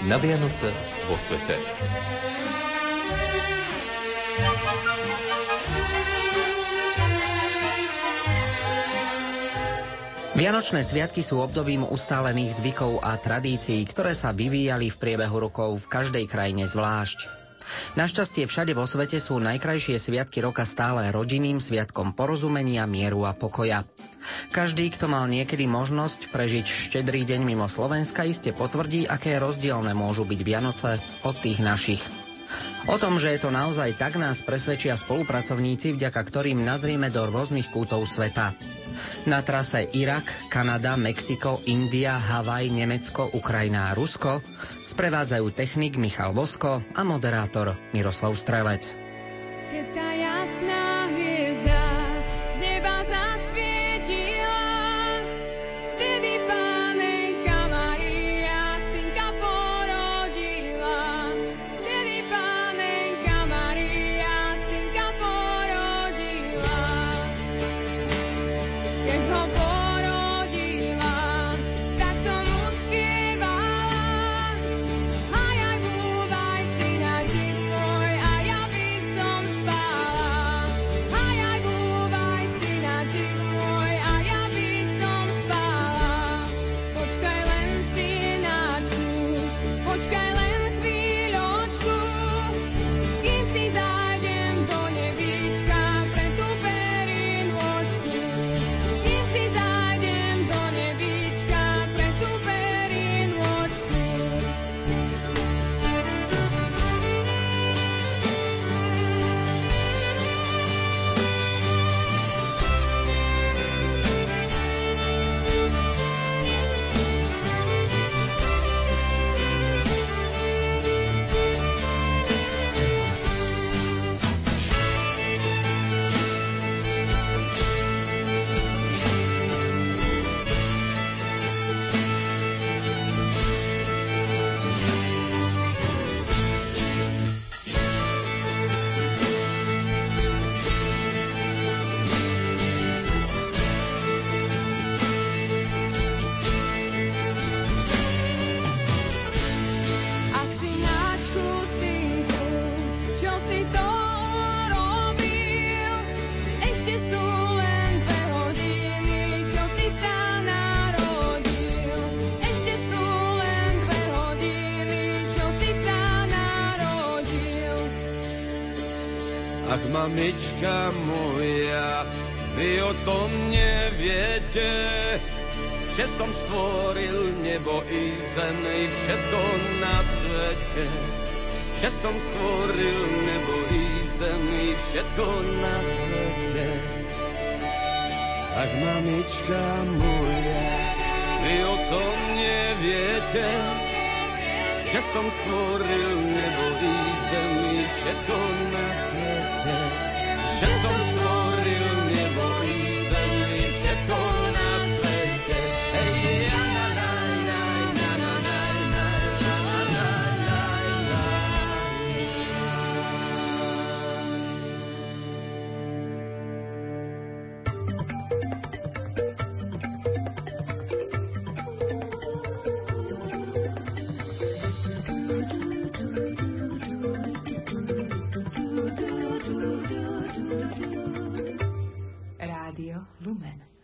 Na Vianoce vo svete. Vianočné sviatky sú obdobím ustálených zvykov a tradícií, ktoré sa vyvíjali v priebehu rokov v každej krajine zvlášť. Našťastie všade vo svete sú najkrajšie sviatky roka stále rodinným sviatkom porozumenia, mieru a pokoja. Každý, kto mal niekedy možnosť prežiť štedrý deň mimo Slovenska, iste potvrdí, aké rozdielne môžu byť Vianoce od tých našich. O tom, že je to naozaj tak, nás presvedčia spolupracovníci, vďaka ktorým nazrieme do rôznych kútov sveta. Na trase Irak, Kanada, Mexiko, India, Havaj, Nemecko, Ukrajina a Rusko sprevádzajú technik Michal Vosko a moderátor Miroslav Strelec. Keď tá jasná hviezda z neba mamička moja, vy o tom neviete, že som stvoril nebo i zem i všetko na svete. Že som stvoril nebo i zem i všetko na svete. Tak mamička moja, vy o tom neviete, že som stvoril nebo i zem i všetko na svete. Že som stvoril nebo i zem i všetko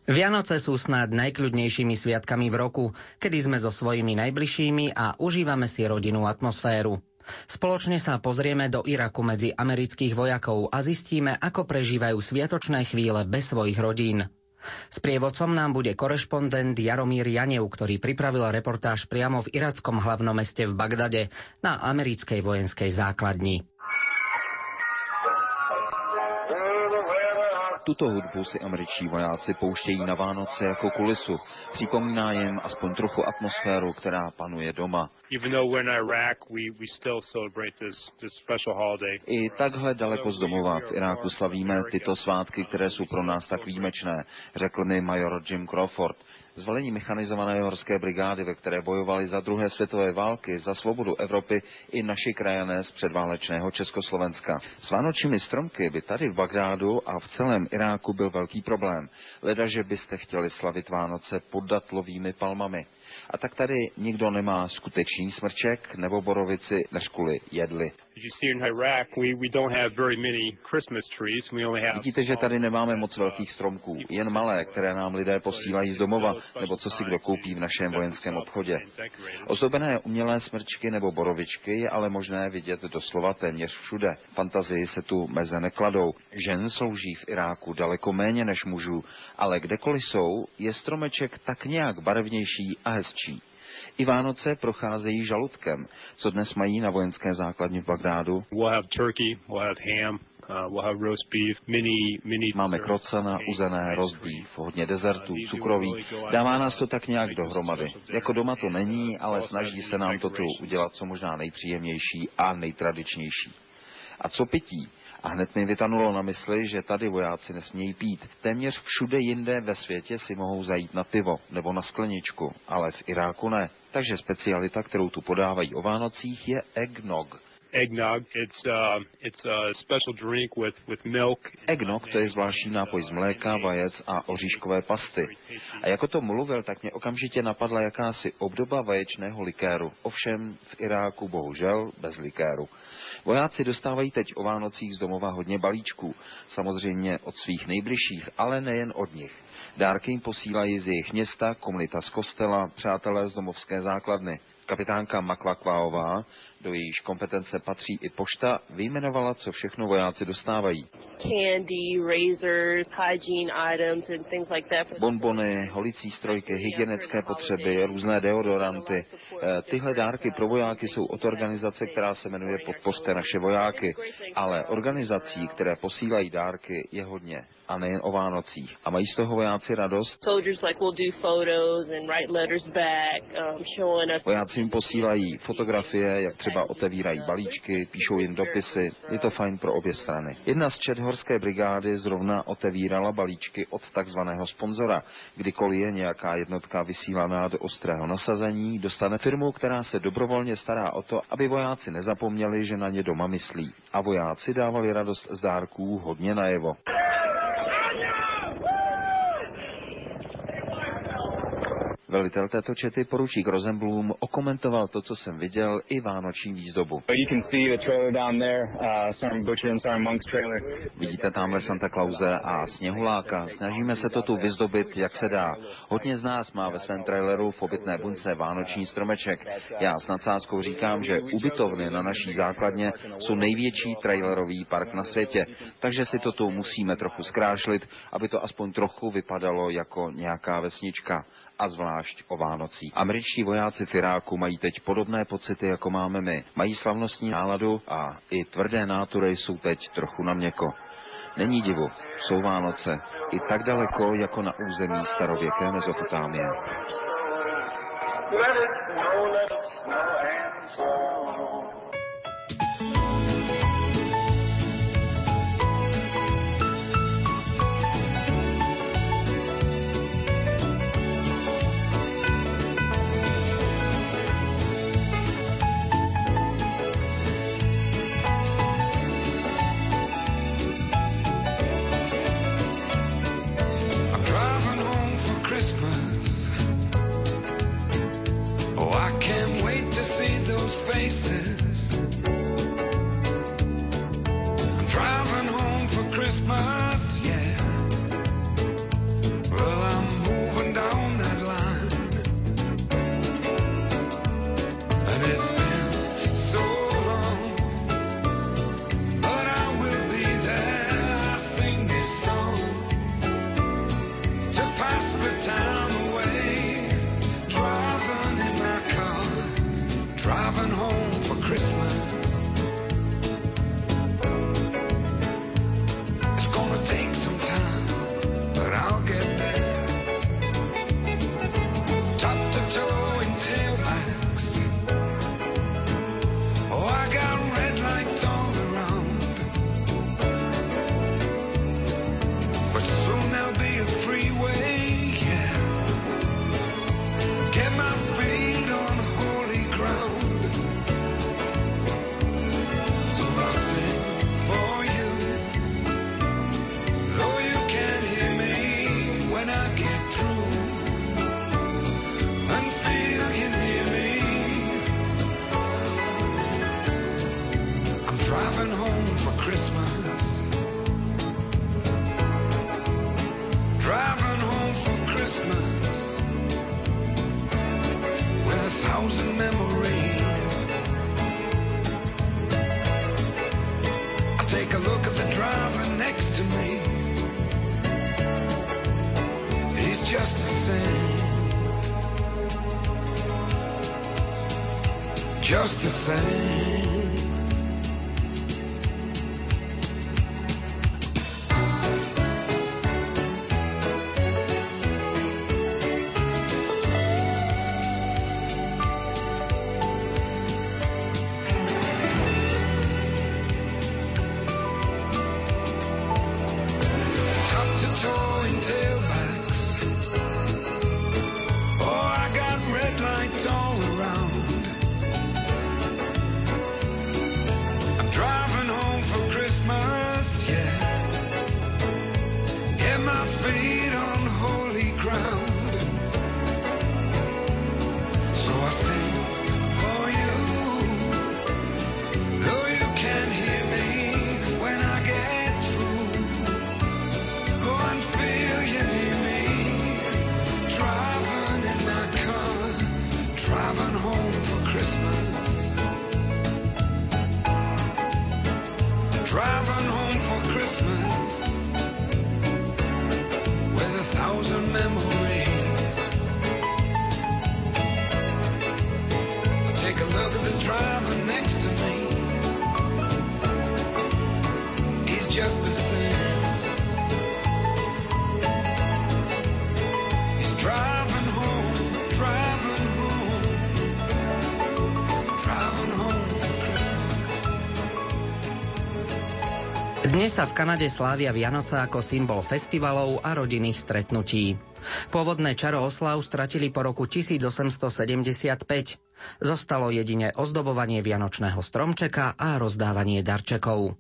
Vianoce sú snáď najkľudnejšími sviatkami v roku, kedy sme so svojimi najbližšími a užívame si rodinnú atmosféru. Spoločne sa pozrieme do Iraku medzi amerických vojakov a zistíme, ako prežívajú sviatočné chvíle bez svojich rodín. S prievodcom nám bude korešpondent Jaromír Janev, ktorý pripravil reportáž priamo v irackom hlavnom meste v Bagdade na americkej vojenskej základni. Tuto hudbu si američtí vojáci pouštějí na Vánoce jako kulisu. Připomíná jim aspoň trochu atmosféru, která panuje doma. I takhle daleko z domova v Iráku slavíme tyto svátky, které jsou pro nás tak výjimečné, řekl mi major Jim Crawford. Zvolení mechanizované horské brigády, ve které bojovali za druhé světové války, za svobodu Evropy i naši krajané z předválečného Československa. S vánočními stromky by tady v Bagdádu a v celém Iráku byl velký problém. Leda, že byste chtěli slavit Vánoce pod datlovými palmami. A tak tady nikdo nemá skutečný smrček nebo borovici, než kvůli jedli. Vidíte, že tady nemáme moc velkých stromků, jen malé, které nám lidé posílají z domova, nebo co si kdo koupí v našem vojenském obchodě. Ozdobené umělé smrčky nebo borovičky je ale možné vidět doslova téměř všude. Fantazii se tu meze nekladou. Žen slouží v Iráku daleko méně než mužů, ale kdekoliv jsou, je stromeček tak nějak barevnější a hezčí. I Vánoce procházejí žaludkem, co dnes mají na vojenské základně v Bagdádu. We'll have turkey, we'll have ham, Uh, Máme krocana, uzené, beef, hodně dezertů, cukroví. Dává nás to tak nějak dohromady. Jako doma to není, ale snaží se nám to tu udělat co možná nejpříjemnější a nejtradičnější. A co pití? A hned mi vytanulo na mysli, že tady vojáci nesmějí pít. Téměř všude jinde ve světě si mohou zajít na pivo nebo na skleničku, ale v Iráku ne. Takže specialita, kterou tu podávají o Vánocích, je eggnog. Eggnog, it's, uh, it's a special drink with, with milk. Eggnog to je zvláštní nápoj z mléka, vajec a oříškové pasty. A jako to mluvil, tak mě okamžitě napadla jakási obdoba vaječného likéru. Ovšem v Iráku bohužel bez likéru. Vojáci dostávají teď o Vánocích z domova hodně balíčků, samozřejmě od svých nejbližších, ale nejen od nich. Dárky jim posílají z jejich města, komunita z kostela, přátelé z domovské základny. Kapitánka Makvakváová, do jejíž kompetence patří i pošta, vyjmenovala, co všechno vojáci dostávají. Candy, razors, hygiene items and things like that. Bonbony, holicí strojky, hygienické potřeby, různé deodoranty. Eh, tyhle dárky pro vojáky jsou od organizace, která se jmenuje Podpořte naše vojáky. Ale organizací, které posílají dárky, je hodně a nejen o Vánocích. A mají z toho vojáci radost? Vojáci jim posílají fotografie, jak třeba otevírají balíčky, píšou jim dopisy. Je to fajn pro obě strany. Jedna z čet horské brigády zrovna otevírala balíčky od takzvaného sponzora. Kdykoliv je nějaká jednotka vysílaná do ostrého nasazení, dostane firmu, která se dobrovolně stará o to, aby vojáci nezapomněli, že na ně doma myslí. A vojáci dávali radost z dárků hodně najevo. Velitel této čety poručík Rosenblum okomentoval to, co jsem viděl, i vánoční výzdobu. Uh, Vidíte tamhle Santa Clause a Sněhuláka. Snažíme se to tu vyzdobit, jak se dá. Hodně z nás má ve svém traileru v obytné bunce vánoční stromeček. Já s nadsázkou říkám, že ubytovny na naší základně jsou největší trailerový park na světě, takže si to tu musíme trochu zkrášlit, aby to aspoň trochu vypadalo jako nějaká vesnička a zvlášť o Vánocích. Američtí vojáci v Iráku mají teď podobné pocity, jako máme my. Mají slavnostní náladu a i tvrdé nátury jsou teď trochu na měko. Není divu, jsou Vánoce i tak daleko, jako na území starověké Mezopotámie. Let it snow, let it snow and so. faces. I'm driving home for Christmas. Dnes sa v Kanade slávia Vianoce ako symbol festivalov a rodinných stretnutí. Pôvodné čaro oslav stratili po roku 1875. Zostalo jedine ozdobovanie vianočného stromčeka a rozdávanie darčekov.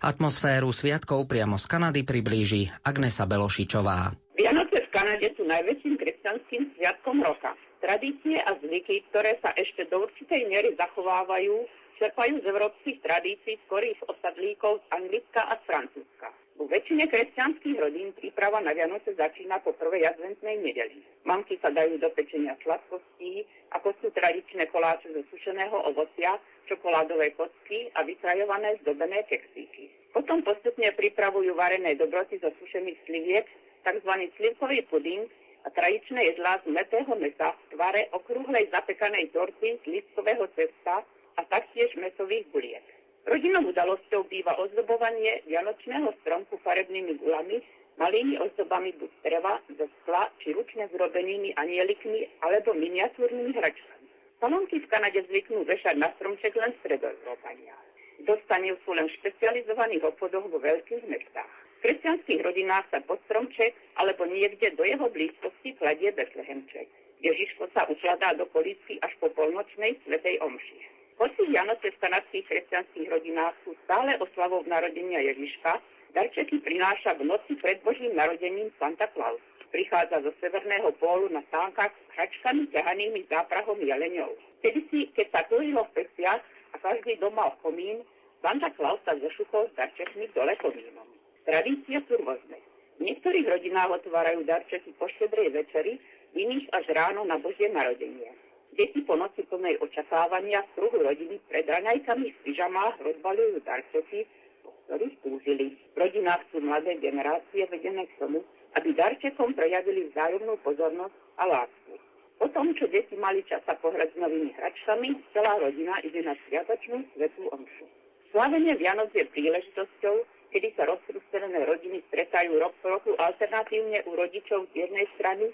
Atmosféru sviatkov priamo z Kanady priblíži Agnesa Belošičová. Vianoce v Kanade sú najväčším kresťanským sviatkom roka. Tradície a zvyky, ktoré sa ešte do určitej miery zachovávajú, čerpajú z európskych tradícií skorých osadlíkov z Anglicka a z Francúzska. Vo väčšine kresťanských rodín príprava na Vianoce začína po prvej adventnej nedeli. Mamky sa dajú do pečenia sladkostí, ako sú tradičné koláče zo sušeného ovocia, čokoládové kocky a vykrajované zdobené keksíky. Potom postupne pripravujú varené dobroty zo sušených sliviek, tzv. slivkový puding a tradičné jedlá z metého mesa v tvare okrúhlej zapekanej torty z listového cesta a taktiež mesových buliek. Rodinnou udalosťou býva ozdobovanie vianočného stromku farebnými gulami, malými ozdobami buď dreva, zo skla či ručne zrobenými anielikmi alebo miniatúrnymi hračkami. Salonky v Kanade zvyknú vešať na stromček len stredoeurópania. Dostane sú len v špecializovaných obchodoch vo veľkých mestách. V kresťanských rodinách sa pod stromček alebo niekde do jeho blízkosti kladie Betlehemček. Ježiško sa ukladá do kolícky až po polnočnej svetej omši. Hoci Vianoce v kanadských kresťanských rodinách sú stále oslavou narodenia Ježiška, darčeky prináša v noci pred Božím narodením Santa Claus. Prichádza zo severného pólu na sánkach s hračkami ťahanými záprahom jeleňov. Kedy si, keď sa túžilo v a každý dom mal komín, Santa Claus sa zošuchol s darčekmi dole komínom. Tradície sú rôzne. V niektorých rodinách otvárajú darčeky po štedrej večeri, v iných až ráno na Božie narodenie. Deti po noci plnej očakávania kruhu rodiny pred raňajkami v pyžamách rozbalujú darčeky, po ktorých túžili. V rodinách sú mladé generácie vedené k tomu, aby darčekom prejavili vzájomnú pozornosť a lásku. Po tom, čo deti mali čas sa pohrať s novými hračkami, celá rodina ide na sviatočnú svetú omšu. Slávenie Vianoc je príležitosťou, kedy sa rozprústené rodiny stretajú rok po roku alternatívne u rodičov z jednej strany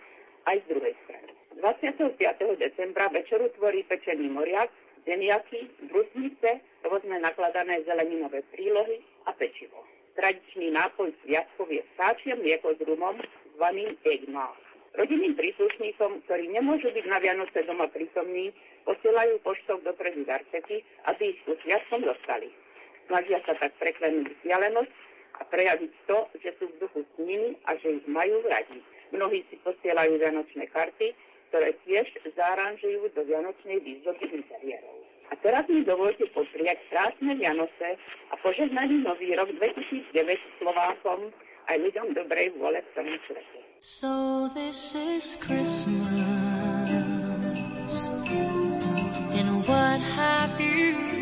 aj z druhej strany. 25. decembra večeru tvorí pečený moriak, zemiaky, brusnice, rôzne nakladané zeleninové prílohy a pečivo. Tradičný nápoj sviatkov je vtáčie mlieko s rumom zvaným eggnog. Rodinným príslušníkom, ktorí nemôžu byť na Vianoce doma prítomní, posielajú poštou dopredu darčeky, aby ich ku sviatkom dostali. Snažia sa tak preklenúť vzdialenosť a prejaviť to, že sú v duchu s nimi a že ich majú radi. Mnohí si posielajú vianočné karty, ktoré tiež zaranžujú do vianočnej výzdoby interiérov. A teraz mi dovolte popriať krásne Vianoce a požehnaný nový rok 2009 Slovákom aj ľuďom dobrej vôle v celom svete. So this is Christmas, and what have you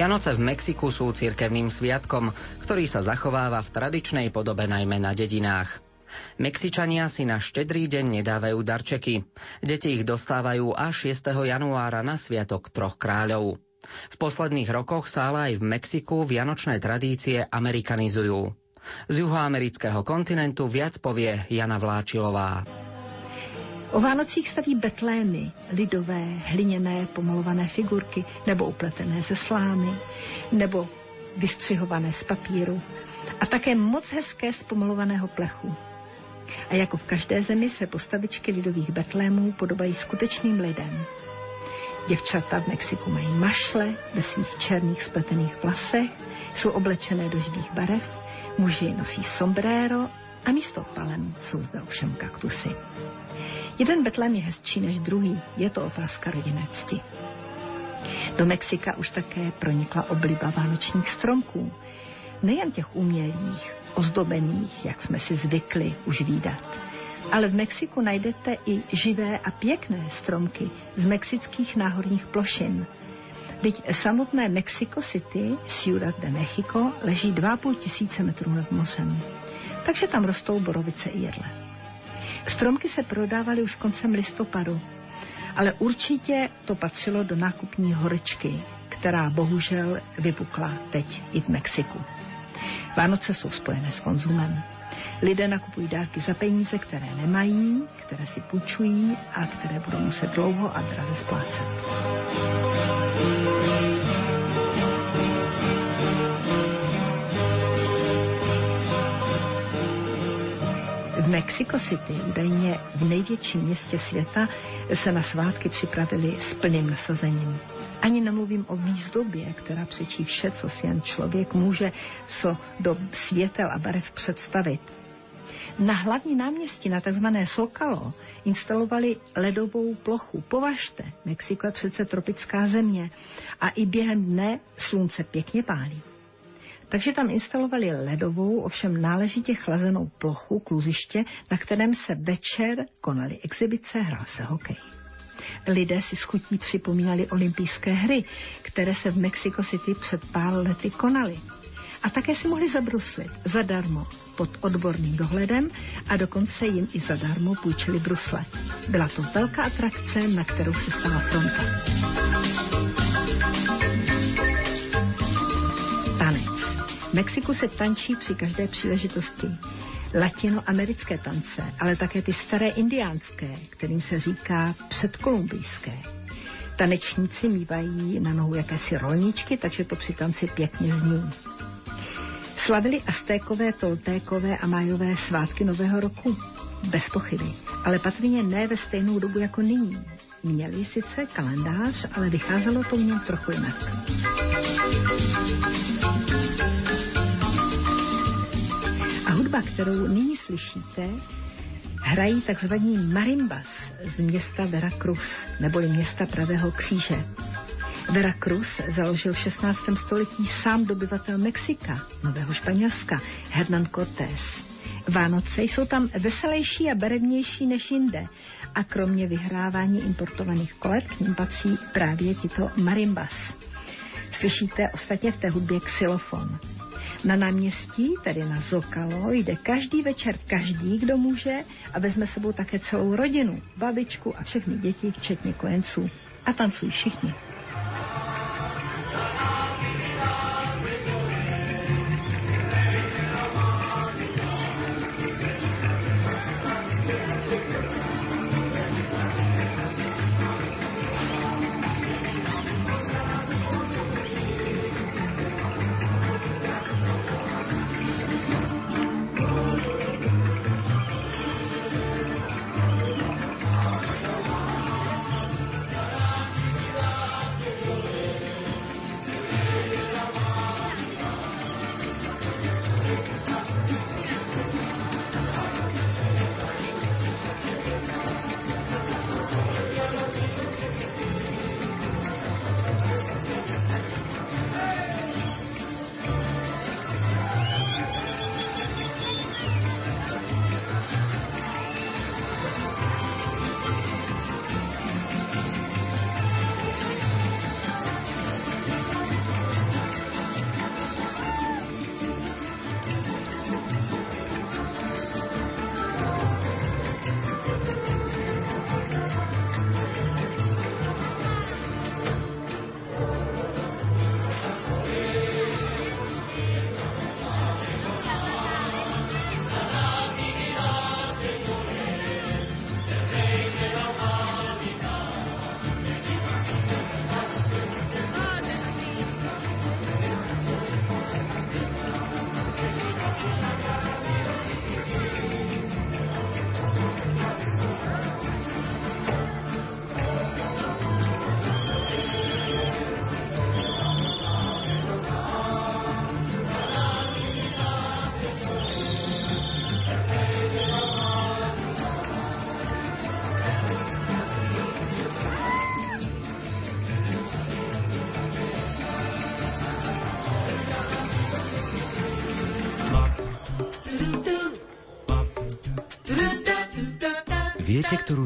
Vianoce v Mexiku sú cirkevným sviatkom, ktorý sa zachováva v tradičnej podobe najmä na dedinách. Mexičania si na štedrý deň nedávajú darčeky. Deti ich dostávajú až 6. januára na sviatok troch kráľov. V posledných rokoch sa ale aj v Mexiku vianočné tradície amerikanizujú. Z juhoamerického kontinentu viac povie Jana Vláčilová. O Vánocích staví betlémy, lidové, hliněné, pomalované figurky, nebo upletené ze slámy, nebo vystřihované z papíru a také moc hezké z pomalovaného plechu. A jako v každé zemi se postavičky lidových betlémů podobají skutečným lidem. Děvčata v Mexiku mají mašle ve svých černých spletených vlasech, jsou oblečené do živých barev, muži nosí sombrero a místo palem jsou zde ovšem kaktusy. Jeden betlém je hezčí než druhý, je to otázka rodinné cti. Do Mexika už také pronikla obliba vánočních stromků. Nejen těch umělých, ozdobených, jak jsme si zvykli už výdat. Ale v Mexiku najdete i živé a pěkné stromky z mexických náhorních plošin. Byť samotné Mexico City, Ciudad de Mexico, leží 2,5 tisíce metrů nad mořem. Takže tam rostou borovice i jedle. Stromky se prodávaly už koncem listopadu Ale určitě to patřilo do nákupní horečky, která bohužel vypukla teď i v Mexiku. Vánoce jsou spojené s konzumem. Lidé nakupují dárky za peníze, které nemají, které si půjčují a které budou muset dlouho a draze splácet. Mexico City, údajně v největším městě světa, se na svátky připravili s plným nasazením. Ani nemluvím o výzdobě, která přečí vše, co si jen člověk může co do světel a barev představit. Na hlavní náměstí, na takzvané Sokalo, instalovali ledovou plochu. Považte, Mexiko je přece tropická země a i během dne slunce pěkně pálí. Takže tam instalovali ledovou, ovšem náležitě chlazenou plochu, kluziště, na kterém se večer konaly exibice, hrál se hokej. Lidé si s chutí připomínali olympijské hry, které se v Mexico City před pár lety konaly. A také si mohli zabruslit zadarmo pod odborným dohledem a dokonce jim i zadarmo půjčili brusle. Byla to velká atrakce, na kterou se stala fronta. V Mexiku se tančí při každé příležitosti. Latinoamerické tance, ale také ty staré indiánské, kterým se říká předkolumbijské. Tanečníci mývají na nohu jakési rolničky, takže to při tanci pěkně zní. Slavili Aztékové, Toltékové a Májové svátky Nového roku? Bez pochyby, ale patrně ne ve stejnou dobu jako nyní. Měli sice kalendář, ale vycházelo to v něm trochu jinak. Hudba, kterou nyní slyšíte, hrají takzvaní marimbas z města Veracruz, neboli města Pravého kříže. Veracruz založil v 16. století sám dobyvatel Mexika, Nového Španělska, Hernán Cortés. Vánoce jsou tam veselější a barevnější než jinde a kromě vyhrávání importovaných kolet k ním patří právě tito marimbas. Slyšíte ostatně v té hudbě xylofon. Na náměstí, tedy na Zokalo, jde každý večer každý, kdo může a vezme sebou také celou rodinu, babičku a všechny děti, včetně kojenců. A tancují všichni.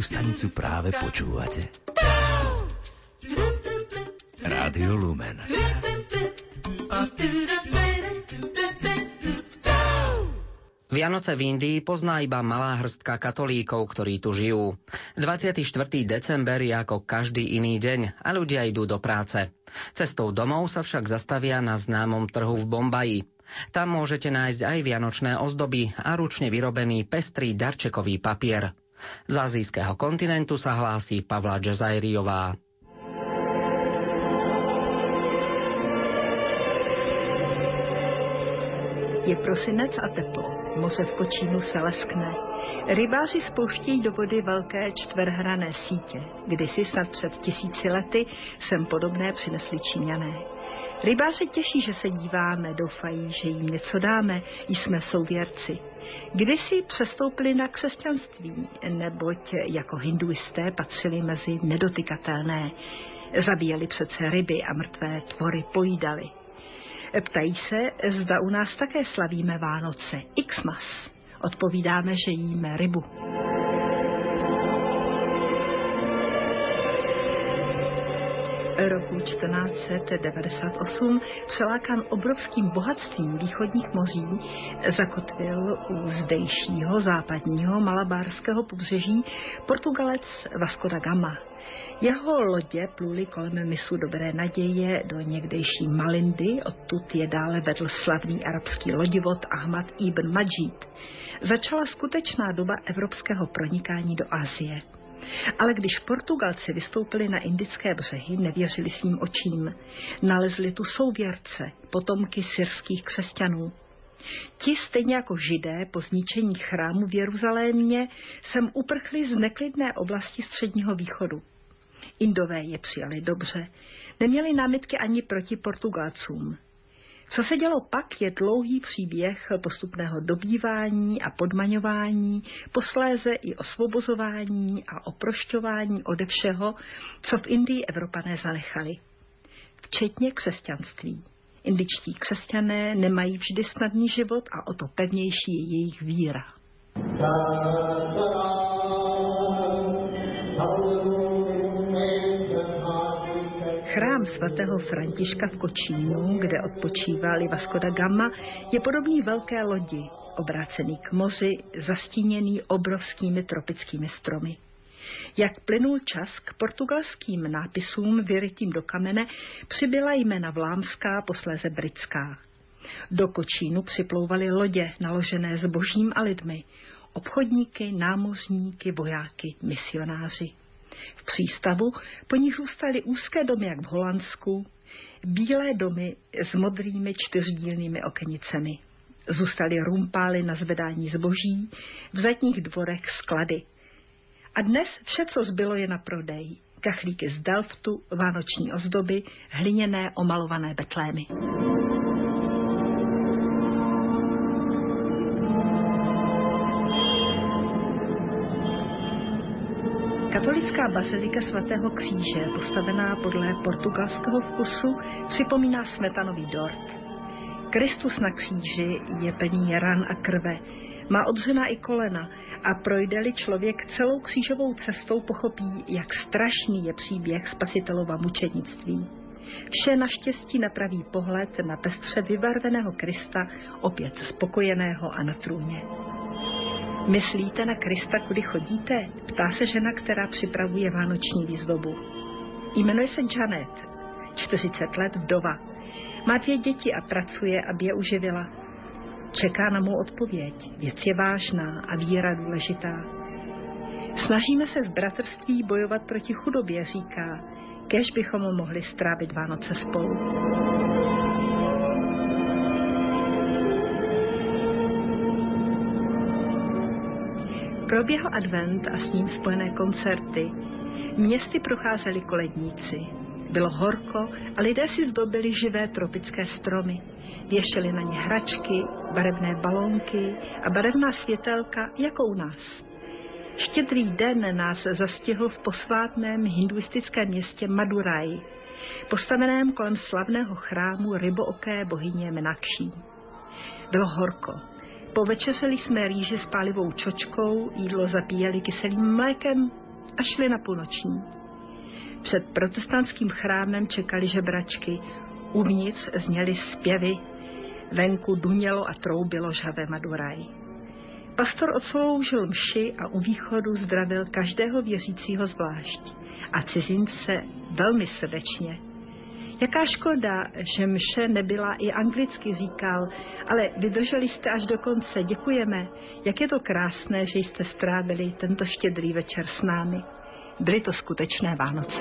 Stanicu práve počúvate? Rádio Lumen. Vianoce v Indii pozná iba malá hrstka katolíkov, ktorí tu žijú. 24. december je ako každý iný deň a ľudia idú do práce. Cestou domov sa však zastavia na známom trhu v Bombaji. Tam môžete nájsť aj vianočné ozdoby a ručne vyrobený pestrý darčekový papier. Z azijského kontinentu sa hlási Pavla Džezajriová. Je prosinec a teplo. Moře v Kočínu se leskne. Rybáři spouštějí do vody velké čtverhrané sítě. Kdysi snad před tisíci lety sem podobné přinesli Číňané. Rybáři těší, že se díváme, doufají, že jim něco dáme, jsme souvěrci. Kdysi přestoupili na křesťanství, neboť jako hinduisté patřili mezi nedotykatelné. Zabíjeli přece ryby a mrtvé tvory pojídali. Ptají se, zda u nás také slavíme Vánoce. Xmas. Odpovídáme, že jíme rybu. Roku 1498 přelákán obrovským bohatstvím východních moří zakotvil u zdejšího západního malabárského pobřeží Portugalec Vasco da Gama. Jeho lodě pluly kolem misu Dobré naděje do někdejší Malindy, odtud je dále vedl slavný arabský lodivod Ahmad ibn Majid. Začala skutečná doba evropského pronikání do Asie. Ale když Portugalci vystoupili na indické břehy, nevěřili svým očím. Nalezli tu souvěrce, potomky syrských křesťanů. Ti, stejně jako židé, po zničení chrámu v Jeruzalémě, sem uprchli z neklidné oblasti středního východu. Indové je přijali dobře, neměli námitky ani proti Portugalcům. Co se dělo pak, je dlouhý příběh postupného dobývání a podmaňování, posléze i osvobozování a oprošťování ode všeho, co v Indii Evropané zanechali. Včetně křesťanství. Indičtí křesťané nemají vždy snadný život a o to pevnější je jejich víra. Chrám svatého Františka v Kočínu, kde odpočívali Vasco da Gama, je podobný velké lodi, obrácený k moři, zastíněný obrovskými tropickými stromy. Jak plynul čas k portugalským nápisům vyrytým do kamene, přibyla jména vlámská, posléze britská. Do Kočínu připlouvaly lodě naložené zbožím a lidmi, obchodníky, námořníky, vojáky, misionáři. V přístavu po nich zůstaly úzké domy, jak v Holandsku, bílé domy s modrými čtyřdílnými okenicemi. Zůstaly rumpály na zvedání zboží, v zadních dvorech sklady. A dnes vše, co zbylo, je na prodej. Kachlíky z Delftu, vánoční ozdoby, hliněné omalované betlémy. Katolická bazilika svatého kříže, postavená podle portugalského vkusu, připomíná smetanový dort. Kristus na kříži je plný ran a krve, má odřená i kolena a projde-li člověk celou křížovou cestou pochopí, jak strašný je příběh spasitelova mučenictví. Vše naštěstí napraví pohled na pestře vybarveného Krista, opět spokojeného a na trůně. Myslíte na Krista, kudy chodíte? Ptá se žena, která připravuje vánoční výzdobu. Jmenuje se Janet, 40 let vdova. Má dvě děti a pracuje, aby je uživila. Čeká na mou odpověď. Věc je vážná a víra důležitá. Snažíme se z bratrství bojovat proti chudobě, říká, kež bychom mohli strávit Vánoce spolu. Proběhl advent a s ním spojené koncerty. Městy procházeli koledníci. Bylo horko a lidé si zdobili živé tropické stromy. Věšeli na ně hračky, barevné balónky a barevná světelka, jako u nás. Štědrý den nás zastihl v posvátném hinduistickém městě Madurai, postaveném kolem slavného chrámu rybooké bohyně Menakší. Bylo horko, Povečeřili jsme rýži s pálivou čočkou, jídlo zapíjeli kyselým mlékem a šli na půlnoční. Před protestantským chrámem čekali žebračky, uvnitř zněly zpěvy, venku dunělo a troubilo žhavé maduraj. Pastor odsloužil mši a u východu zdravil každého věřícího zvlášť a cizince velmi srdečně. Jaká škoda, že mše nebyla i anglicky, říkal, ale vydrželi jste až do konce, děkujeme. Jak je to krásné, že jste strávili tento štědrý večer s námi. Byly to skutečné Vánoce.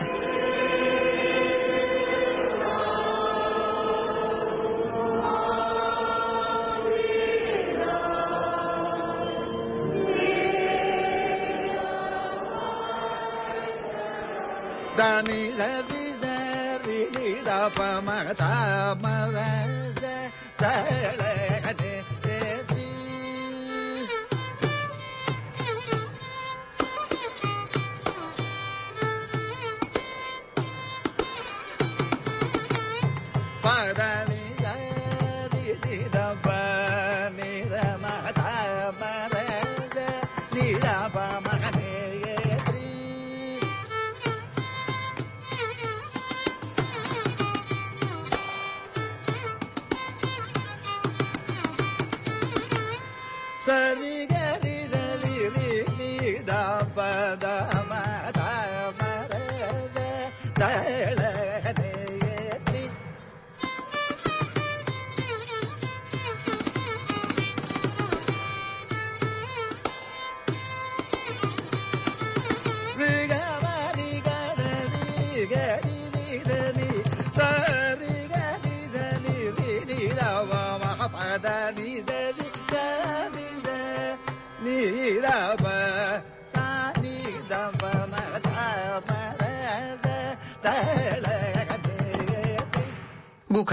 Zari zari ni da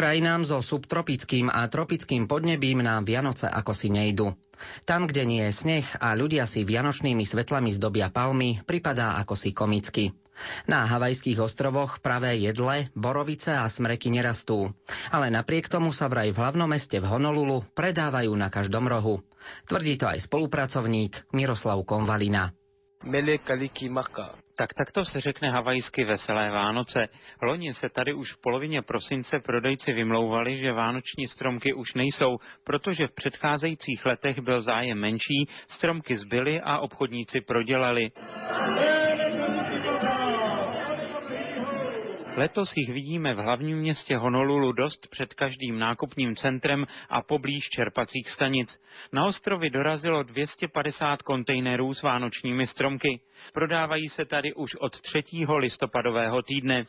krajinám so subtropickým a tropickým podnebím nám Vianoce ako si nejdu. Tam, kde nie je sneh a ľudia si vianočnými svetlami zdobia palmy, pripadá ako si komicky. Na havajských ostrovoch pravé jedle, borovice a smreky nerastú. Ale napriek tomu sa vraj v hlavnom meste v Honolulu predávajú na každom rohu. Tvrdí to aj spolupracovník Miroslav Konvalina. Mele Kaliki Maka. Tak takto se řekne havajsky Veselé Vánoce. Loni se tady už v polovině prosince prodejci vymlouvali, že vánoční stromky už nejsou, protože v předcházejících letech byl zájem menší, stromky zbyly a obchodníci prodělali. Letos jich vidíme v hlavním městě Honolulu dost před každým nákupním centrem a poblíž čerpacích stanic. Na ostrovy dorazilo 250 kontejnerů s vánočními stromky. Prodávají se tady už od 3. listopadového týdne.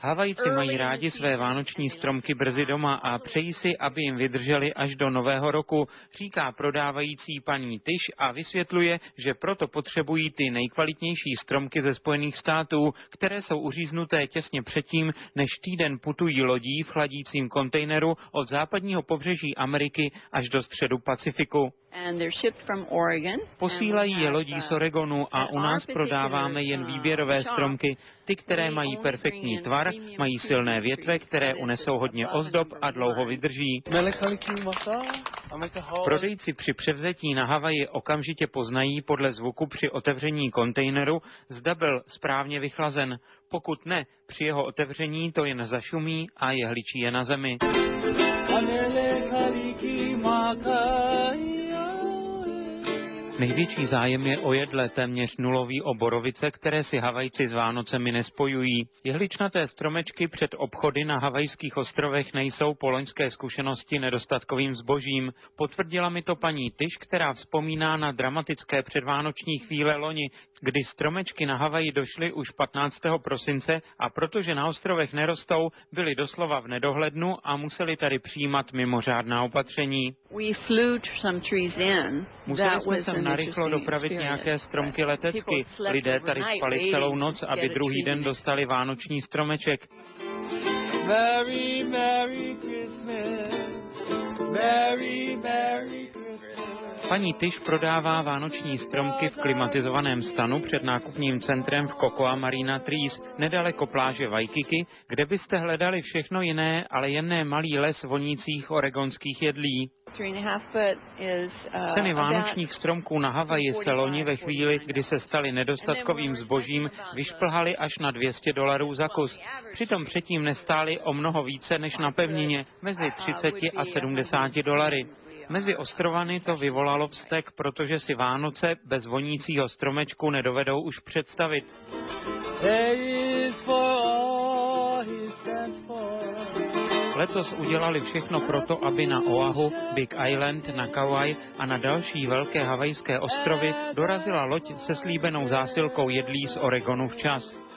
Havajci mají rádi své vánoční stromky brzy doma a přejí si, aby jim vydrželi až do nového roku, říká prodávající paní Tyš a vysvětluje, že proto potřebují ty nejkvalitnější stromky ze Spojených států, které jsou uříznuté těsně předtím, než týden putují lodí v chladícím kontejneru od západního pobřeží Ameriky až do středu Pacifiku. and Posílají je lodí z Oregonu a u nás prodáváme jen výběrové stromky, ty, které mají perfektní tvar, mají silné větve, které unesou hodně ozdob a dlouho vydrží. Prodejci při převzetí na Havaji okamžitě poznají podle zvuku při otevření kontejneru, zda byl správně vychlazen. Pokud ne, při jeho otevření to jen zašumí a jehličí je na zemi. Největší zájem je o jedle, téměř nulový o borovice, které si Havajci s Vánocemi nespojují. Jehličnaté stromečky před obchody na havajských ostrovech nejsou po loňské zkušenosti nedostatkovým zbožím. Potvrdila mi to paní Tyš, která vzpomíná na dramatické předvánoční chvíle loni, kdy stromečky na Havaji došly už 15. prosince a protože na ostrovech nerostou, byly doslova v nedohlednu a museli tady přijímat mimořádná opatření. We flew t- some trees in. Museli jsme sem narychlo dopravit nějaké stromky letecky. Lidé tady spali celou noc, aby druhý den dostali vánoční stromeček. Merry, Merry Christmas. Merry, Merry Christmas. Paní Tyš prodává vánoční stromky v klimatizovaném stanu před nákupním centrem v Cocoa Marina Trees, nedaleko pláže Waikiki, kde byste hledali všechno jiné, ale jen ne malý les vonících oregonských jedlí. Ceny vánočních stromků na Havaji se loni ve chvíli, kdy se staly nedostatkovým zbožím, vyšplhaly až na 200 dolarů za kus. Přitom předtím nestály o mnoho více než na pevnině, mezi 30 a 70 dolary. Mezi ostrovany to vyvolalo vztek, protože si Vánoce bez vonícího stromečku nedovedou už představit. Letos udělali všechno proto, aby na Oahu, Big Island, na Kauai a na další velké havajské ostrovy dorazila loď se slíbenou zásilkou jedlí z Oregonu včas.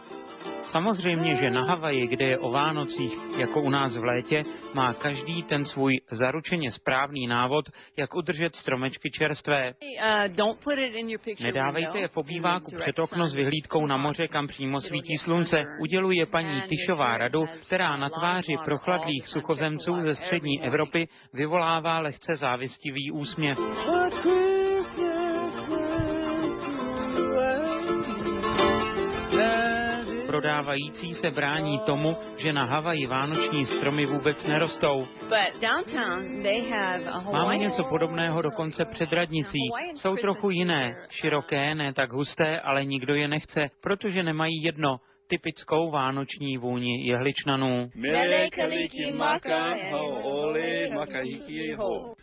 Samozřejmě, že na Havaji, kde je o Vánocích, jako u nás v létě, má každý ten svůj zaručeně správný návod, jak udržet stromečky čerstvé. Uh, Nedávejte je v obýváku Direct před okno s vyhlídkou na moře, kam přímo svítí slunce. Uděluje paní Tyšová radu, která na tváři prochladlých suchozemců ze střední Evropy vyvolává lehce závistivý úsměv. Prodávající se brání tomu, že na Havaji vánoční stromy vůbec nerostou. Máme něco podobného dokonce před radnicí. Jsou trochu jiné, široké, ne tak husté, ale nikdo je nechce, protože nemají jedno, typickou vánoční vůni jehličnanů. Mele kaliki maka, ho ole makahiki ho.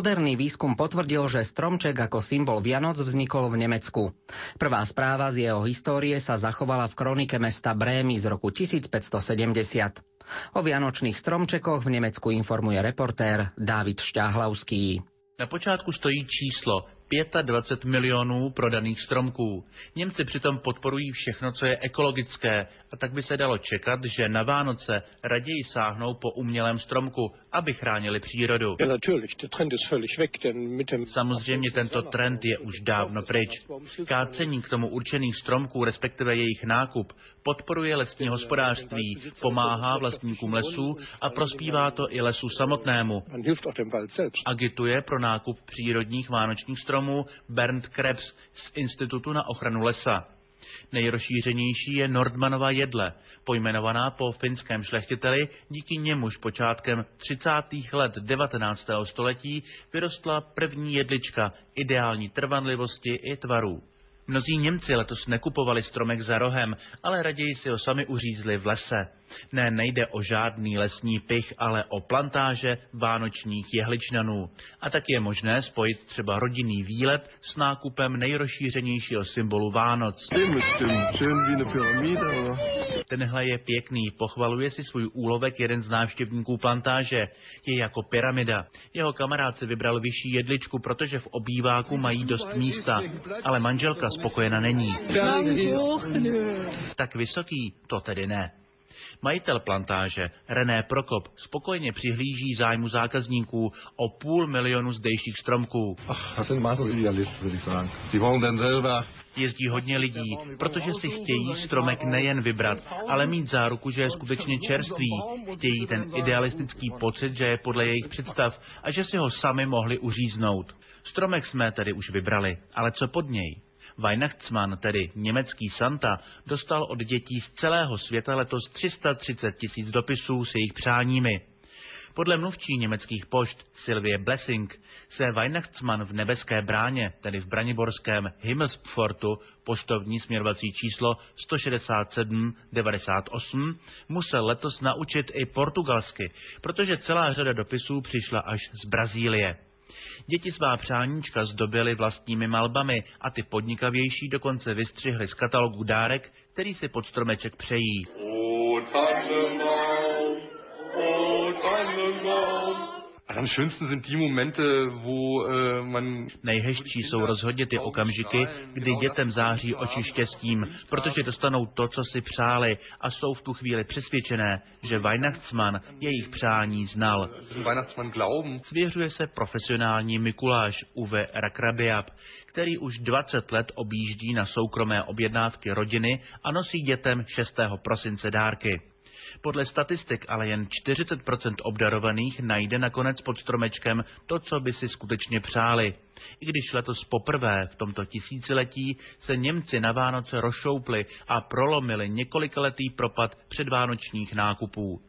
Moderný výskum potvrdil, že stromček ako symbol Vianoc vznikol v Nemecku. Prvá správa z jeho histórie sa zachovala v kronike mesta Brémy z roku 1570. O vianočných stromčekoch v Nemecku informuje reportér Dávid Šťáhlavský. Na počátku stojí číslo 25 milionů prodaných stromků. Němci přitom podporují všechno, co je ekologické a tak by se dalo čekat, že na Vánoce raději sáhnou po umělém stromku, aby chránili přírodu. Samozřejmě tento trend je už dávno pryč. Kácení k tomu určených stromků, respektive jejich nákup, podporuje lesní hospodářství, pomáhá vlastníkům lesů a prospívá to i lesu samotnému. Agituje pro nákup přírodních vánočních stromů Bernd Krebs z Institutu na ochranu lesa. Nejrozšířenější je Nordmanova jedle, pojmenovaná po finském šlechtiteli, díky němuž počátkem 30. let 19. století vyrostla první jedlička ideální trvanlivosti i tvarů. Mnozí Němci letos nekupovali stromek za rohem, ale raději si ho sami uřízli v lese. Ne, nejde o žádný lesní pich, ale o plantáže vánočních jehličnanů. A tak je možné spojit třeba rodinný výlet s nákupem nejrozšířenějšího symbolu Vánoc. Tenhle je pěkný, pochvaluje si svůj úlovek jeden z návštěvníků plantáže. Je jako pyramida. Jeho kamarád si vybral vyšší jedličku, protože v obýváku mají dost místa, ale manželka spokojena není. Tak vysoký to tedy ne. Majitel plantáže René Prokop spokojeně přihlíží zájmu zákazníků o půl milionu zdejších stromků. Das sind Masenidealisten, würde ich sagen. Die wollen dann selber Jezdí hodně lidí, protože si chtějí stromek nejen vybrat, ale mít záruku, že je skutečně čerstvý. Chtějí ten idealistický pocit, že je podle jejich představ a že si ho sami mohli uříznout. Stromek jsme tedy už vybrali, ale co pod něj? Weihnachtsmann, tedy německý Santa, dostal od dětí z celého světa letos 330 tisíc dopisů s jejich přáními. Podle mluvčí německých pošt Sylvie Blessing se Weihnachtsmann v Nebeské bráně, tedy v Braniborském Himmelspfortu, poštovní směrovací číslo 16798, musel letos naučit i portugalsky, protože celá řada dopisů přišla až z Brazílie. Děti svá přáníčka zdobily vlastními malbami a ty podnikavější dokonce vystřihly z katalogu dárek, který si pod stromeček přejí. Am schönsten sind die Momente, wo äh, man... Nejhezčí jsou rozhodně ty okamžiky, kdy dětem září oči štěstím, protože dostanou to, co si přáli a jsou v tu chvíli přesvědčené, že Weihnachtsmann jejich přání znal. Svěřuje se profesionální Mikuláš Uwe Rakrabiab, který už 20 let objíždí na soukromé objednávky rodiny a nosí dětem 6. prosince dárky. Podle statistik ale jen 40% obdarovaných najde nakonec pod stromečkem to, co by si skutečně přáli. I když letos poprvé v tomto tisíciletí se Němci na Vánoce rozšoupli a prolomili několikaletý propad předvánočních nákupů.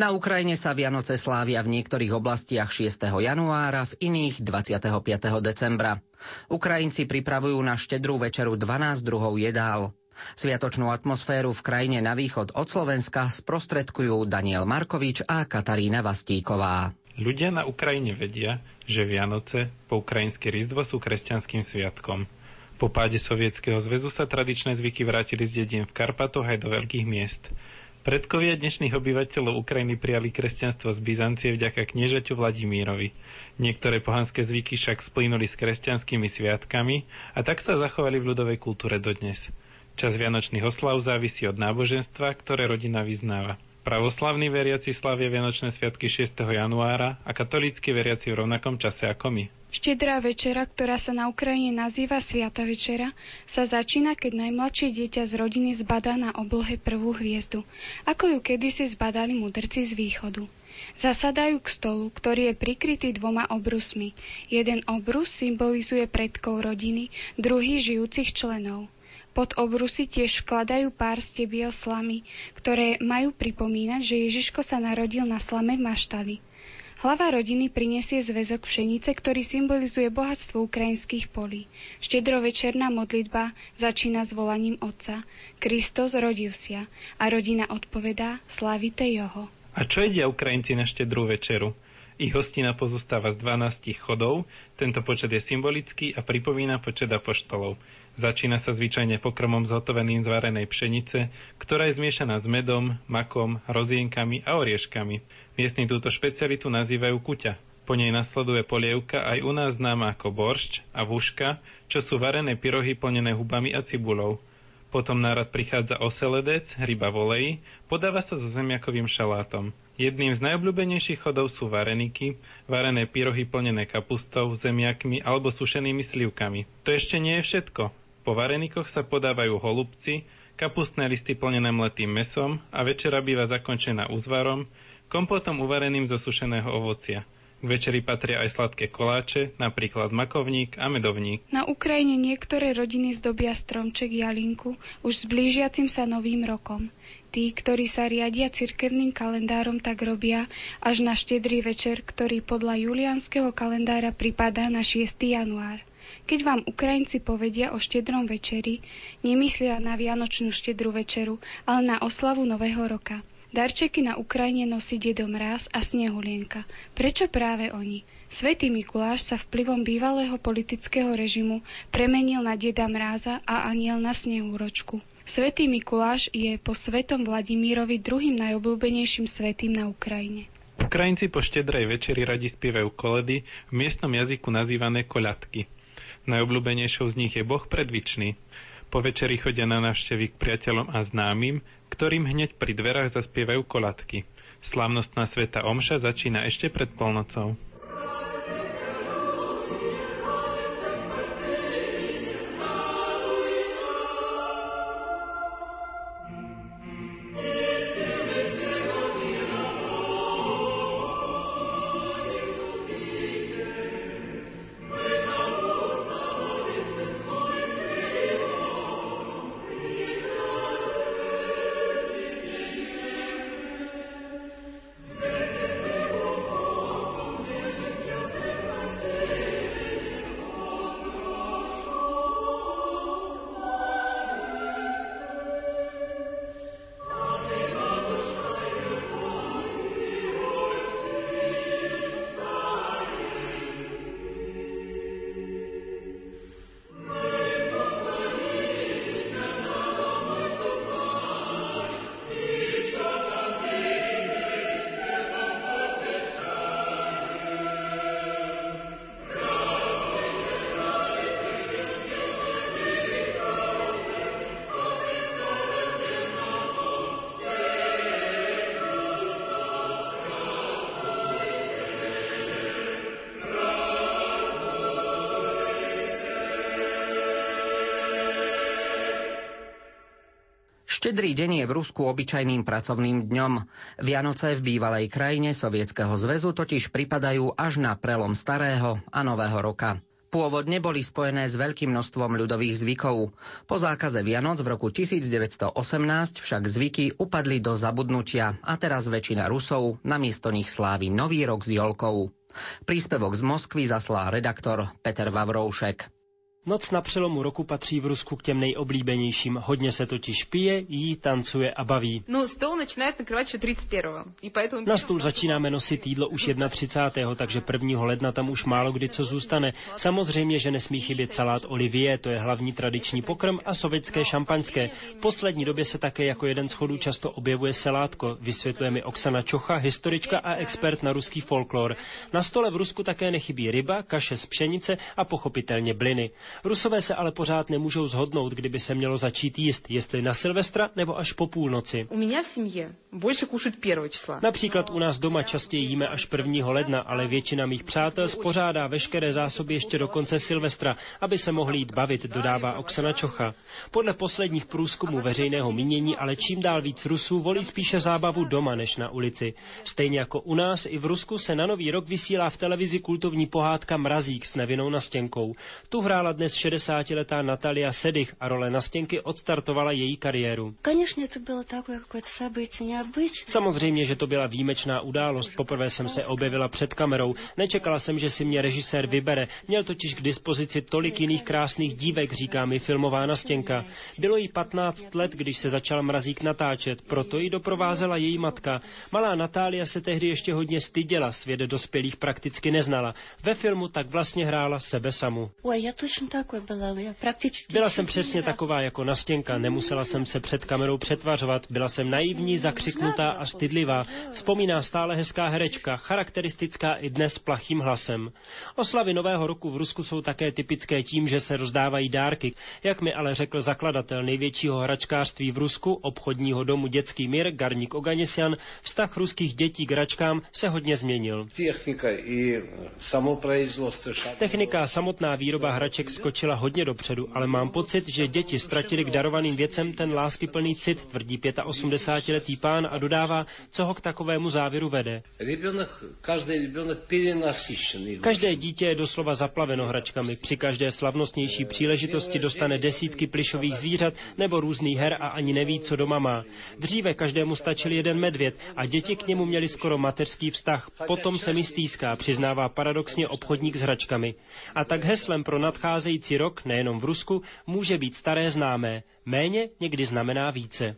Na Ukrajine sa Vianoce slávia v niektorých oblastiach 6. januára, v iných 25. decembra. Ukrajinci pripravujú na štedrú večeru 12 druhov jedál. Sviatočnú atmosféru v krajine na východ od Slovenska sprostredkujú Daniel Markovič a Katarína Vastíková. Ľudia na Ukrajine vedia, že Vianoce, po ukrajinské Rizdvo sú kresťanským sviatkom. Po páde Sovietskeho zväzu sa tradičné zvyky vrátili z dedín v Karpatoch aj do veľkých miest. Predkovia dnešných obyvateľov Ukrajiny prijali kresťanstvo z Byzancie vďaka kniežaťu Vladimírovi. Niektoré pohanské zvyky však splínuli s kresťanskými sviatkami a tak sa zachovali v ľudovej kultúre dodnes. Čas vianočných oslav závisí od náboženstva, ktoré rodina vyznáva. Pravoslavní veriaci slavia Vianočné sviatky 6. januára a katolícky veriaci v rovnakom čase ako my. Štedrá večera, ktorá sa na Ukrajine nazýva Sviata večera, sa začína, keď najmladšie dieťa z rodiny zbadá na oblohe prvú hviezdu, ako ju kedysi zbadali mudrci z východu. Zasadajú k stolu, ktorý je prikrytý dvoma obrusmi. Jeden obrus symbolizuje predkov rodiny, druhý žijúcich členov. Pod obrusy tiež vkladajú pár stebiel slamy, ktoré majú pripomínať, že Ježiško sa narodil na slame v maštali. Hlava rodiny prinesie zväzok pšenice, ktorý symbolizuje bohatstvo ukrajinských polí. Štedrovečerná modlitba začína s volaním Otca. Kristus rodil sa a rodina odpovedá Slavite Joho. A čo jedia Ukrajinci na štedrú večeru? Ich hostina pozostáva z 12 chodov, tento počet je symbolický a pripomína počet apoštolov. Začína sa zvyčajne pokrmom zhotoveným z varenej pšenice, ktorá je zmiešaná s medom, makom, rozienkami a orieškami. Miestni túto špecialitu nazývajú kuťa. Po nej nasleduje polievka aj u nás známa ako boršč a vuška, čo sú varené pyrohy plnené hubami a cibulou. Potom na rad prichádza oseledec, ryba v oleji, podáva sa so zemiakovým šalátom. Jedným z najobľúbenejších chodov sú vareniky, varené pyrohy plnené kapustou, zemiakmi alebo sušenými slivkami. To ešte nie je všetko. Po varenikoch sa podávajú holubci, kapustné listy plnené mletým mesom a večera býva zakončená úzvarom, kompotom uvareným zo sušeného ovocia. K večeri patria aj sladké koláče, napríklad makovník a medovník. Na Ukrajine niektoré rodiny zdobia stromček jalinku už s blížiacim sa novým rokom. Tí, ktorí sa riadia cirkevným kalendárom, tak robia až na štedrý večer, ktorý podľa julianského kalendára pripadá na 6. január. Keď vám Ukrajinci povedia o štedrom večeri, nemyslia na Vianočnú štedrú večeru, ale na oslavu Nového roka. Darčeky na Ukrajine nosí dedo Mráz a Snehulienka. Prečo práve oni? Svetý Mikuláš sa vplyvom bývalého politického režimu premenil na deda Mráza a aniel na Snehúročku. Svetý Mikuláš je po svetom Vladimírovi druhým najobľúbenejším svetým na Ukrajine. Ukrajinci po štedrej večeri radi spievajú koledy, v miestnom jazyku nazývané koľadky. Najobľúbenejšou z nich je Boh predvičný. Po večeri chodia na návštevy k priateľom a známym, ktorým hneď pri dverách zaspievajú koladky. Slávnostná sveta Omša začína ešte pred polnocou. Štedrý deň je v Rusku obyčajným pracovným dňom. Vianoce v bývalej krajine Sovietskeho zväzu totiž pripadajú až na prelom starého a nového roka. Pôvodne boli spojené s veľkým množstvom ľudových zvykov. Po zákaze Vianoc v roku 1918 však zvyky upadli do zabudnutia a teraz väčšina Rusov namiesto nich slávi Nový rok s Jolkou. Príspevok z Moskvy zaslá redaktor Peter Vavroušek. Noc na přelomu roku patří v Rusku k těm nejoblíbenějším. Hodně se totiž pije, jí, tancuje a baví. Ну, стол начинает накрывать еще 31-го. И поэтому... Na stůl začínáme nosit jídlo už 31. takže 1. ledna tam už málo kdy co zůstane. Samozřejmě, že nesmí chybět salát Olivier, to je hlavní tradiční pokrm a sovětské šampaňské. V poslední době se také jako jeden z chodů často objevuje selátko, vysvětluje mi Oksana Čocha, historička a expert na ruský folklor. Na stole v Rusku také nechybí ryba, kaše z pšenice a pochopitelně bliny. Rusové se ale pořád nemůžou zhodnout, kdyby se mělo začít jíst, jestli na Silvestra nebo až po půlnoci. У меня в семье больше кушают 1 числа. Například u nás doma častěji jíme až 1. ledna, ale většina mých přátel spořádá veškeré zásoby ještě do konce Silvestra, aby se mohli jít bavit, dodává Oksana Čocha. Podle posledních průzkumů veřejného mínění ale čím dál víc Rusů volí spíše zábavu doma než na ulici. Stejně jako u nás, i v Rusku se na nový rok vysílá v televizi kultovní pohádka Mrazík s nevinnou nastěnkou. Tu hrála dnes 60-letá Natalia Sedich a role nastěnky odstartovala její kariéru. Конечно, это было такое какое-то событие необычное. Samozřejmě, že to byla výjimečná událost. Poprvé jsem se objevila před kamerou. Nečekala jsem, že si mě režisér vybere. Měl totiž k dispozici tolik jiných krásných dívek, říká mi filmová nastěnka. Bylo jí 15 let, když se začal mrazík natáčet, proto ji doprovázela její matka. Malá Natália se tehdy ještě hodně styděla, svět dospělých prakticky neznala. Ve filmu tak vlastně hrála sebe samu. Ой, я точно byla, jsem přesně taková jako nastěnka, nemusela jsem se před kamerou přetvařovat, byla jsem naivní, zakřiknutá a stydlivá. Vzpomíná stále hezká herečka, charakteristická i dnes plachým hlasem. Oslavy Nového roku v Rusku jsou také typické tím, že se rozdávají dárky. Jak mi ale řekl zakladatel největšího hračkářství v Rusku, obchodního domu Dětský mír, Garník Oganisjan, vztah ruských dětí k hračkám se hodně změnil. Technika a samotná výroba hraček z skočila hodně dopředu, ale mám pocit, že děti ztratili k darovaným věcem ten láskyplný cit, tvrdí 85-letý pán a dodává, co ho k takovému závěru vede. Každé dítě je doslova zaplaveno hračkami. Při každé slavnostnější příležitosti dostane desítky plišových zvířat nebo různých her a ani neví, co doma má. Dříve každému stačil jeden medvěd a děti k němu měli skoro mateřský vztah. Potom se mi stýská, přiznává paradoxně obchodník s hračkami. A tak heslem pro nadcházející rok, nejenom v Rusku, může být staré známé. Méně někdy znamená více.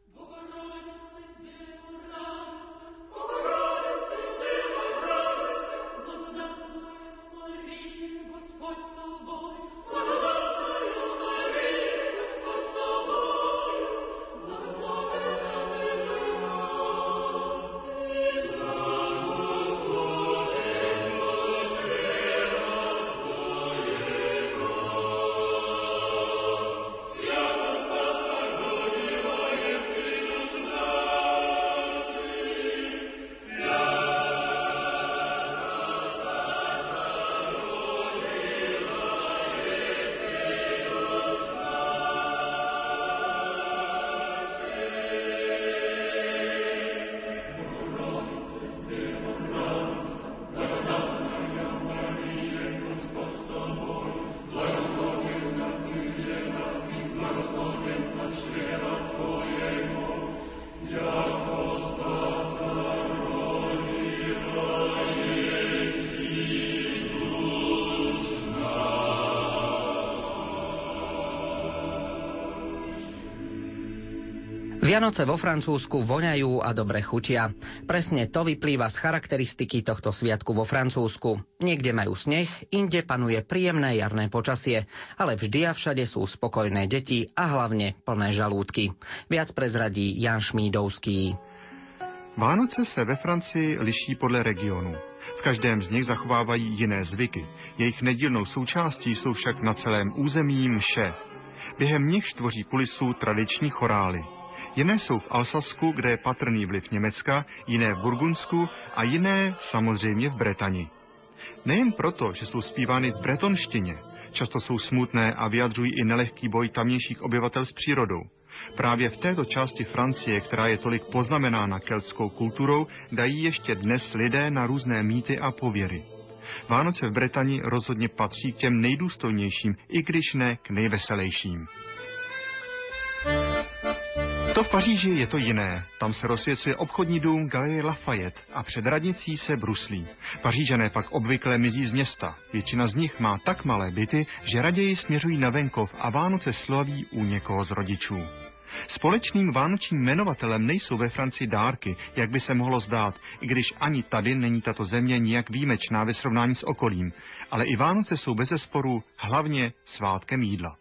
Vianoce vo Francúzsku voňajú a dobre chutia. Presne to vyplýva z charakteristiky tohto sviatku vo Francúzsku. Niekde majú sneh, inde panuje príjemné jarné počasie, ale vždy a všade sú spokojné deti a hlavne plné žalúdky. Viac prezradí Jan Šmídovský. Vánoce se ve Francii liší podle regionu. V každém z nich zachovávají jiné zvyky. Jejich nedílnou součástí jsou však na celém území mše. Během nich tvoří kulisu tradiční chorály. Jiné jsou v Alsasku, kde je patrný vliv Německa, jiné v Burgundsku a jiné samozřejmě v Bretani. Nejen proto, že jsou zpívány v bretonštině, často jsou smutné a vyjadřují i nelehký boj tamnějších obyvatel s přírodou. Právě v této části Francie, která je tolik poznamenána keltskou kulturou, dají ještě dnes lidé na různé mýty a pověry. Vánoce v Bretani rozhodně patří k těm nejdůstojnějším, i když ne k nejveselějším. To v Paříži je to jiné. Tam se rozsvěcuje obchodní dům Galerie Lafayette a před radnicí se bruslí. Pařížané pak obvykle mizí z města. Většina z nich má tak malé byty, že raději směřují na venkov a Vánoce slaví u někoho z rodičů. Společným vánočním jmenovatelem nejsou ve Francii dárky, jak by se mohlo zdát, i když ani tady není tato země nijak výjimečná ve srovnání s okolím. Ale i Vánoce jsou bez sporu hlavně svátkem jídla.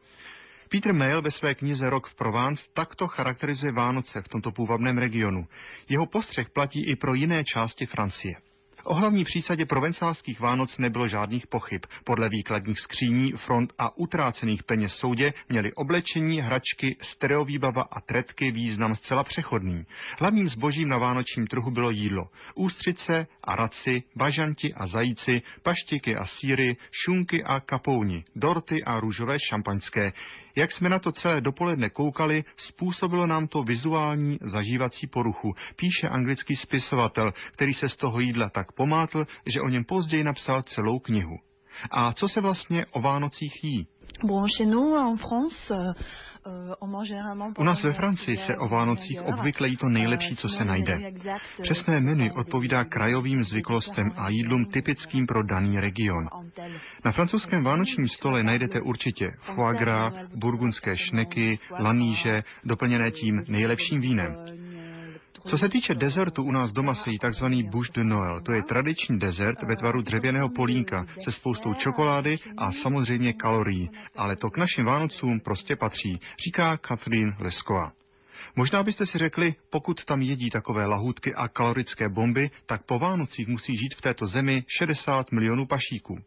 Peter Mail ve své knize Rok v Provence takto charakterizuje Vánoce v tomto půvabném regionu. Jeho postřeh platí i pro jiné části Francie. O hlavní přísadě provencálských Vánoc nebylo žádných pochyb. Podle výkladních skříní, front a utrácených peněz soudě měli oblečení, hračky, stereovýbava a tretky význam zcela přechodný. Hlavním zbožím na vánočním trhu bylo jídlo. Ústřice a raci, bažanti a zajíci, paštiky a síry, šunky a kapouni, dorty a růžové šampaňské. Jak jsme na to celé dopoledne koukali, způsobilo nám to vizuální zažívací poruchu, píše anglický spisovatel, který se z toho jídla tak pomátl, že o něm později napsal celou knihu. A co se vlastně o Vánocích jí? Bon, chez nous, en France, euh, euh, U nás ve Francii se o Vánocích obvykle jí to nejlepší, co se najde. Přesné menu odpovídá krajovým zvyklostem a jídlům typickým pro daný region. Na francouzském vánočním stole najdete určitě foie gras, burgundské šneky, laníže, doplněné tím nejlepším vínem. Co se týče dezertu, u nás doma se jí tzv. bouche de Noël. To je tradiční dezert ve tvaru dřevěného polínka se spoustou čokolády a samozřejmě kalorií. Ale to k našim Vánocům prostě patří, říká Catherine Lesková. Možná byste si řekli, pokud tam jedí takové lahůdky a kalorické bomby, tak po Vánocích musí žít v této zemi 60 milionů pašíků.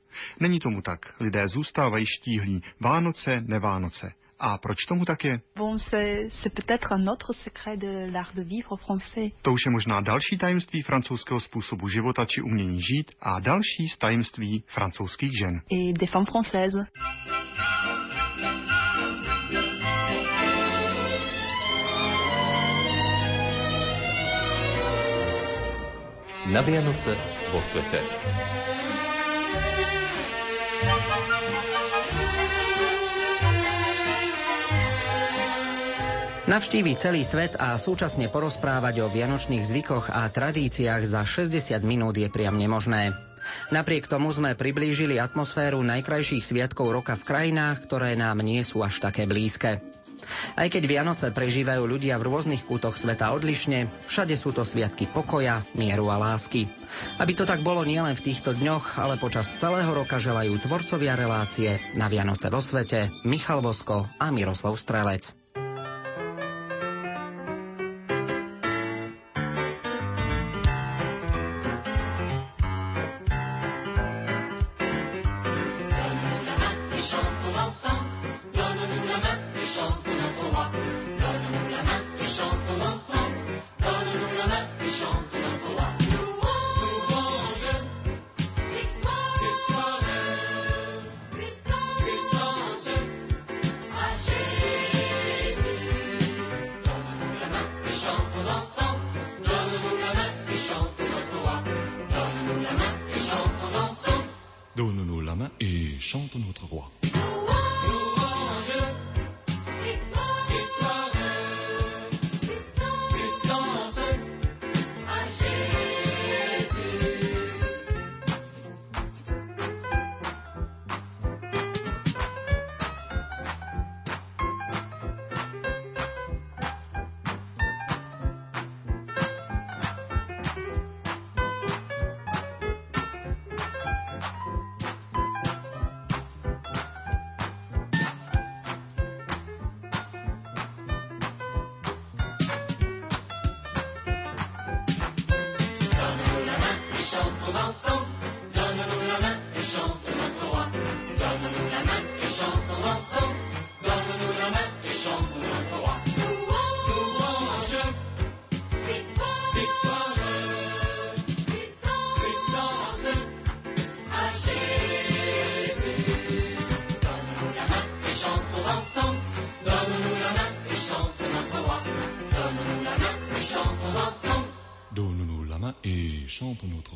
Není tomu tak. Lidé zůstávají štíhlí. Vánoce, nevánoce. A proč tomu tak je? Bon, c'est c'est peut-être un autre secret de l'art de vivre français. To už je možná další tajemství francouzského způsobu života či umění žít a další z tajemství francouzských žen. Et des femmes françaises. Na Vianoce vo svete. Navštíviť celý svet a súčasne porozprávať o vianočných zvykoch a tradíciách za 60 minút je priam nemožné. Napriek tomu sme priblížili atmosféru najkrajších sviatkov roka v krajinách, ktoré nám nie sú až také blízke. Aj keď Vianoce prežívajú ľudia v rôznych kútoch sveta odlišne, všade sú to sviatky pokoja, mieru a lásky. Aby to tak bolo nielen v týchto dňoch, ale počas celého roka želajú tvorcovia relácie na Vianoce vo svete Michal Vosko a Miroslav Strelec. chantons notre roi. Chante notre.